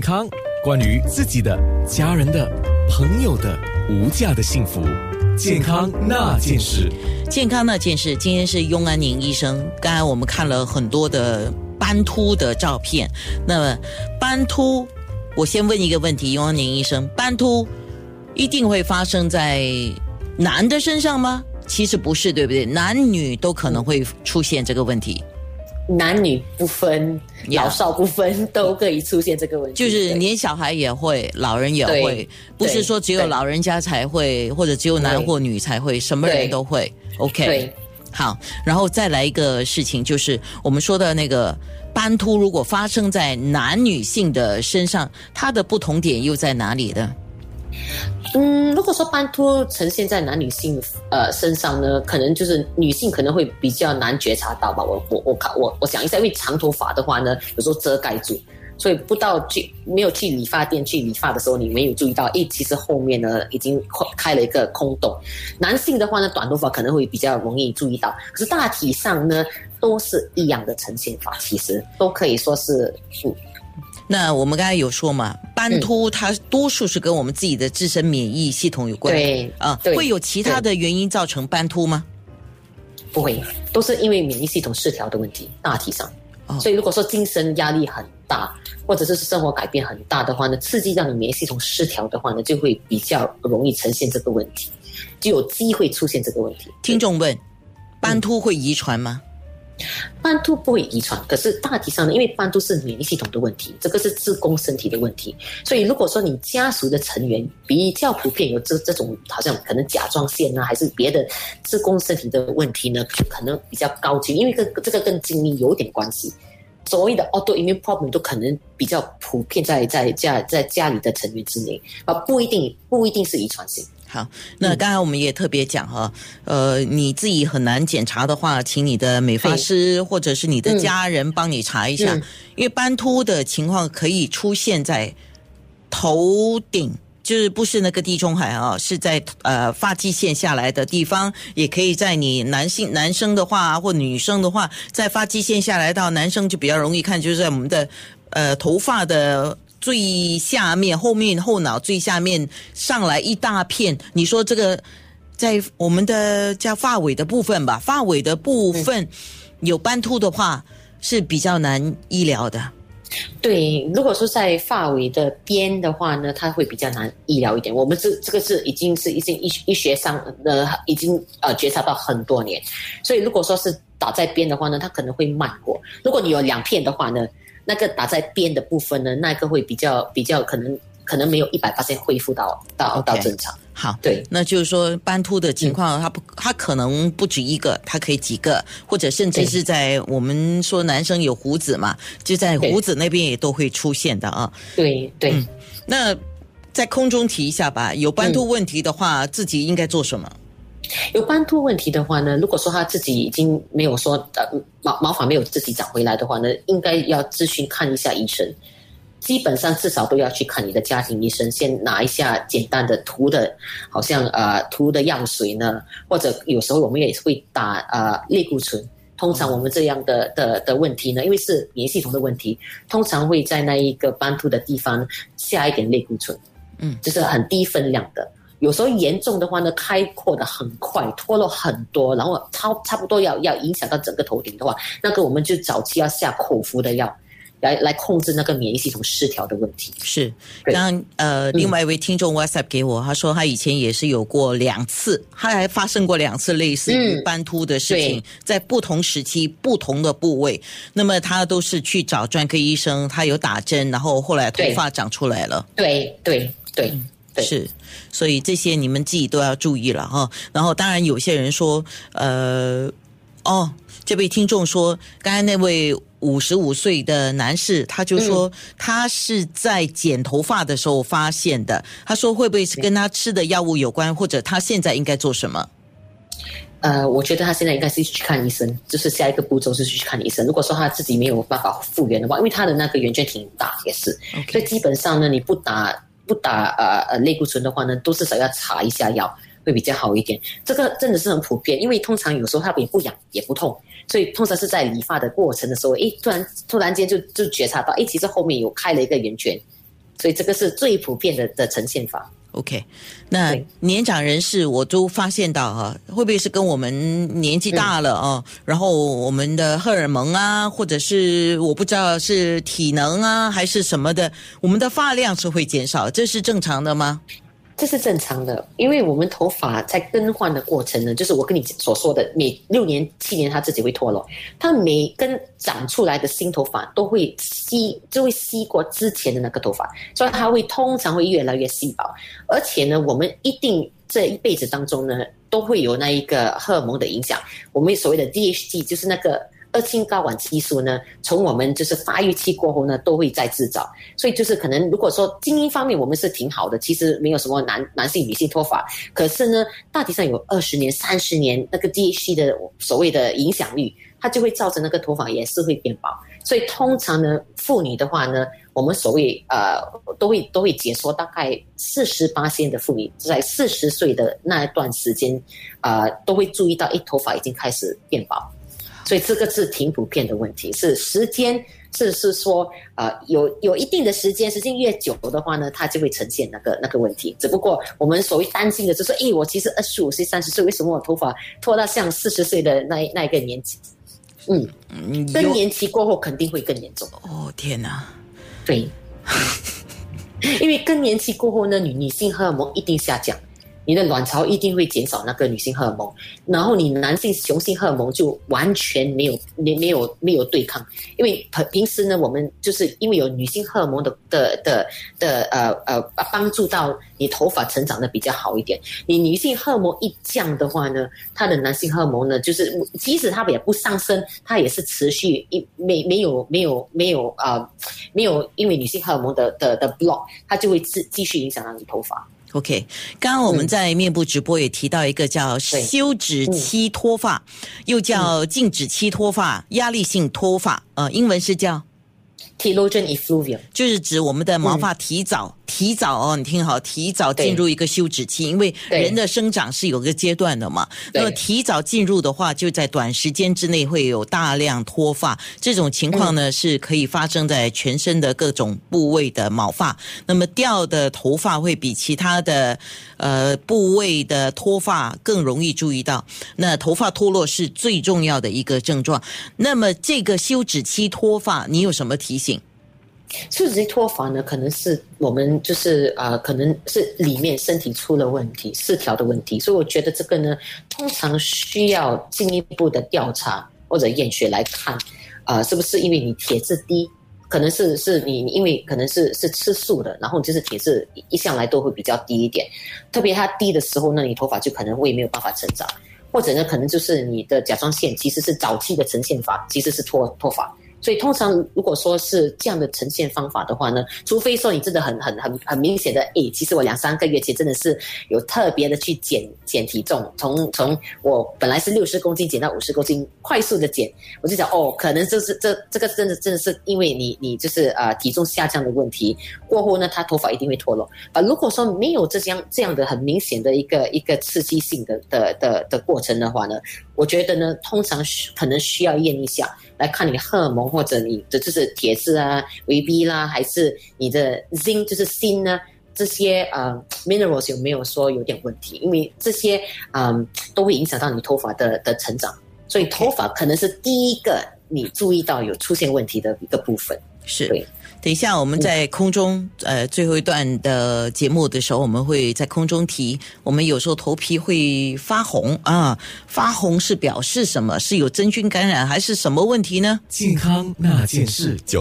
康，关于自己的、家人的、朋友的无价的幸福，健康那件事。健康那件事，今天是雍安宁医生。刚才我们看了很多的斑秃的照片，那么斑秃，我先问一个问题，雍安宁医生，斑秃一定会发生在男的身上吗？其实不是，对不对？男女都可能会出现这个问题。男女不分，老少不分，都可以出现这个问题。就是连小孩也会，老人也会，不是说只有老人家才会，或者只有男或女才会，什么人都会。OK，好，然后再来一个事情，就是我们说的那个斑秃，如果发生在男女性的身上，它的不同点又在哪里呢？嗯，如果说斑秃呈现在男女性呃身上呢，可能就是女性可能会比较难觉察到吧。我我我看我我想一下，因为长头发的话呢，有时候遮盖住，所以不到去没有去理发店去理发的时候，你没有注意到，诶，其实后面呢已经开了一个空洞。男性的话呢，短头发可能会比较容易注意到，可是大体上呢都是一样的呈现法，其实都可以说是嗯。那我们刚才有说嘛，斑秃它多数是跟我们自己的自身免疫系统有关，对啊，会有其他的原因造成斑秃吗？不会，都是因为免疫系统失调的问题，大体上。所以如果说精神压力很大，或者是生活改变很大的话呢，刺激让你免疫系统失调的话呢，就会比较容易呈现这个问题，就有机会出现这个问题。听众问：斑秃会遗传吗？斑秃不会遗传，可是大体上呢，因为斑秃是免疫系统的问题，这个是自宫身体的问题，所以如果说你家属的成员比较普遍有这这种好像可能甲状腺啊，还是别的自宫身体的问题呢，可能比较高级，因为跟这个跟基因有点关系。所谓的 autoimmune problem 都可能比较普遍在在家在家里的成员之内，啊，不一定不一定是遗传性。好，那刚才我们也特别讲哈，呃，你自己很难检查的话，请你的美发师或者是你的家人帮你查一下，因为斑秃的情况可以出现在头顶，就是不是那个地中海啊，是在呃发际线下来的地方，也可以在你男性男生的话或女生的话，在发际线下来到男生就比较容易看，就是在我们的呃头发的。最下面、后面、后脑最下面上来一大片，你说这个在我们的叫发尾的部分吧，发尾的部分有斑秃的话是比较难医疗的。对，如果说在发尾的边的话呢，它会比较难医疗一点。我们这这个是已经是已经医医学上呃已经呃觉察到很多年，所以如果说是打在边的话呢，它可能会慢过。如果你有两片的话呢？那个打在边的部分呢，那个会比较比较可能可能没有一百八千恢复到到到正常。好，对，那就是说斑秃的情况，它不它可能不止一个，它可以几个，或者甚至是在我们说男生有胡子嘛，就在胡子那边也都会出现的啊。对对，那在空中提一下吧，有斑秃问题的话，自己应该做什么？有斑秃问题的话呢，如果说他自己已经没有说呃毛毛发没有自己长回来的话呢，应该要咨询看一下医生。基本上至少都要去看你的家庭医生，先拿一下简单的涂的，好像呃涂的药水呢，或者有时候我们也会打呃类固醇。通常我们这样的的的问题呢，因为是免疫系统的问题，通常会在那一个斑秃的地方下一点类固醇，嗯，就是很低分量的。有时候严重的话呢，开阔的很快，脱落很多，然后差差不多要要影响到整个头顶的话，那个我们就早期要下口服的药，来来控制那个免疫系统失调的问题。是，刚刚呃，另外一位听众 WhatsApp 给我，他说他以前也是有过两次，他还发生过两次类似于斑秃的事情，在不同时期、不同的部位，那么他都是去找专科医生，他有打针，然后后来头发长出来了。对对对。是，所以这些你们自己都要注意了哈。然后，当然有些人说，呃，哦，这位听众说，刚才那位五十五岁的男士，他就说他是在剪头发的时候发现的。他说会不会是跟他吃的药物有关，或者他现在应该做什么？呃，我觉得他现在应该是去看医生，就是下一个步骤是去看医生。如果说他自己没有办法复原的话，因为他的那个圆圈挺大，也是，所以基本上呢，你不打。不打呃呃类固醇的话呢，都至少要查一下药，会比较好一点。这个真的是很普遍，因为通常有时候它也不痒也不痛，所以通常是在理发的过程的时候，诶，突然突然间就就觉察到，诶，其实后面有开了一个圆圈，所以这个是最普遍的的呈现法。OK，那年长人士我都发现到哈、会不会是跟我们年纪大了啊、然后我们的荷尔蒙啊，或者是我不知道是体能啊还是什么的，我们的发量是会减少，这是正常的吗？这是正常的，因为我们头发在更换的过程呢，就是我跟你所说的，每六年、七年它自己会脱落，它每根长出来的新头发都会吸，就会吸过之前的那个头发，所以它会通常会越来越细薄，而且呢，我们一定这一辈子当中呢，都会有那一个荷尔蒙的影响，我们所谓的 DHT 就是那个。二氢睾丸激素呢，从我们就是发育期过后呢，都会在制造，所以就是可能如果说基因方面我们是挺好的，其实没有什么男男性、女性脱发，可是呢，大体上有二十年、三十年那个 DHC 的所谓的影响力，它就会造成那个头发也是会变薄。所以通常呢，妇女的话呢，我们所谓呃都会都会解说，大概四十八线的妇女在四十岁的那一段时间，呃，都会注意到，诶，头发已经开始变薄。所以这个是挺普遍的问题，是时间是是说，呃，有有一定的时间，时间越久的话呢，它就会呈现那个那个问题。只不过我们所谓担心的就是，诶，我其实二十五岁、三十岁，为什么我头发脱到像四十岁的那那一个年纪？嗯，嗯，更年期过后肯定会更严重。哦天哪，对，因为更年期过后呢，女女性荷尔蒙一定下降，你的卵巢一定会减少那个女性荷尔蒙，然后你男性雄性荷尔蒙就完全没有没没有没有对抗，因为平平时呢，我们就是因为有女性荷尔蒙的的的的呃呃帮助到你头发成长的比较好一点。你女性荷尔蒙一降的话呢，它的男性荷尔蒙呢，就是即使它也不上升，它也是持续一没没有没有没有呃没有因为女性荷尔蒙的的的 block，它就会继继续影响到你头发。OK，刚刚我们在面部直播也提到一个叫休止期脱发，又叫静止期脱发、压力性脱发，呃，英文是叫？telogen effluvium。就是指我们的毛发提早、提早哦，你听好，提早进入一个休止期，因为人的生长是有个阶段的嘛。那么提早进入的话，就在短时间之内会有大量脱发，这种情况呢、是可以发生在全身的各种部位的毛发。那么掉的头发会比其他的呃部位的脱发更容易注意到。那头发脱落是最重要的一个症状。那么这个休止期脱发，你有什么提醒？休止期脱发呢，可能是我们就是呃，可能是里面身体出了问题，失调的问题，所以我觉得这个呢，通常需要进一步的调查或者验血来看，呃，是不是因为你铁质低，可能是是你因为可能是是吃素的，然后就是铁质一向来都会比较低一点，特别它低的时候呢，你头发就可能会没有办法成长，或者呢，可能就是你的甲状腺其实是早期的呈现法，其实是脱脱发。所以通常如果说是这样的呈现方法的话呢，除非说你真的很很很很明显的，诶，其实我两三个月前真的是有特别的去减减体重，从从我本来是六十公斤减到五十公斤，快速的减，我就想哦，可能就是这这个真的真的是因为你你就是呃体重下降的问题，过后呢，他头发一定会脱落。啊，如果说没有这样这样的很明显的一个一个刺激性的的的的过程的话呢，我觉得呢，通常需可能需要验一下，来看你的荷尔蒙或者你的就是铁质啊、维 B 啦，还是你的 zinc 就是锌呢。这些呃 minerals 有没有说有点问题？因为这些嗯、都会影响到你头发的的成长，所以头发可能是第一个你注意到有出现问题的一个部分。是，等一下我们在空中、呃最后一段的节目的时候，我们会在空中提，我们有时候头皮会发红啊，发红是表示什么？是有真菌感染还是什么问题呢？健康那件事。九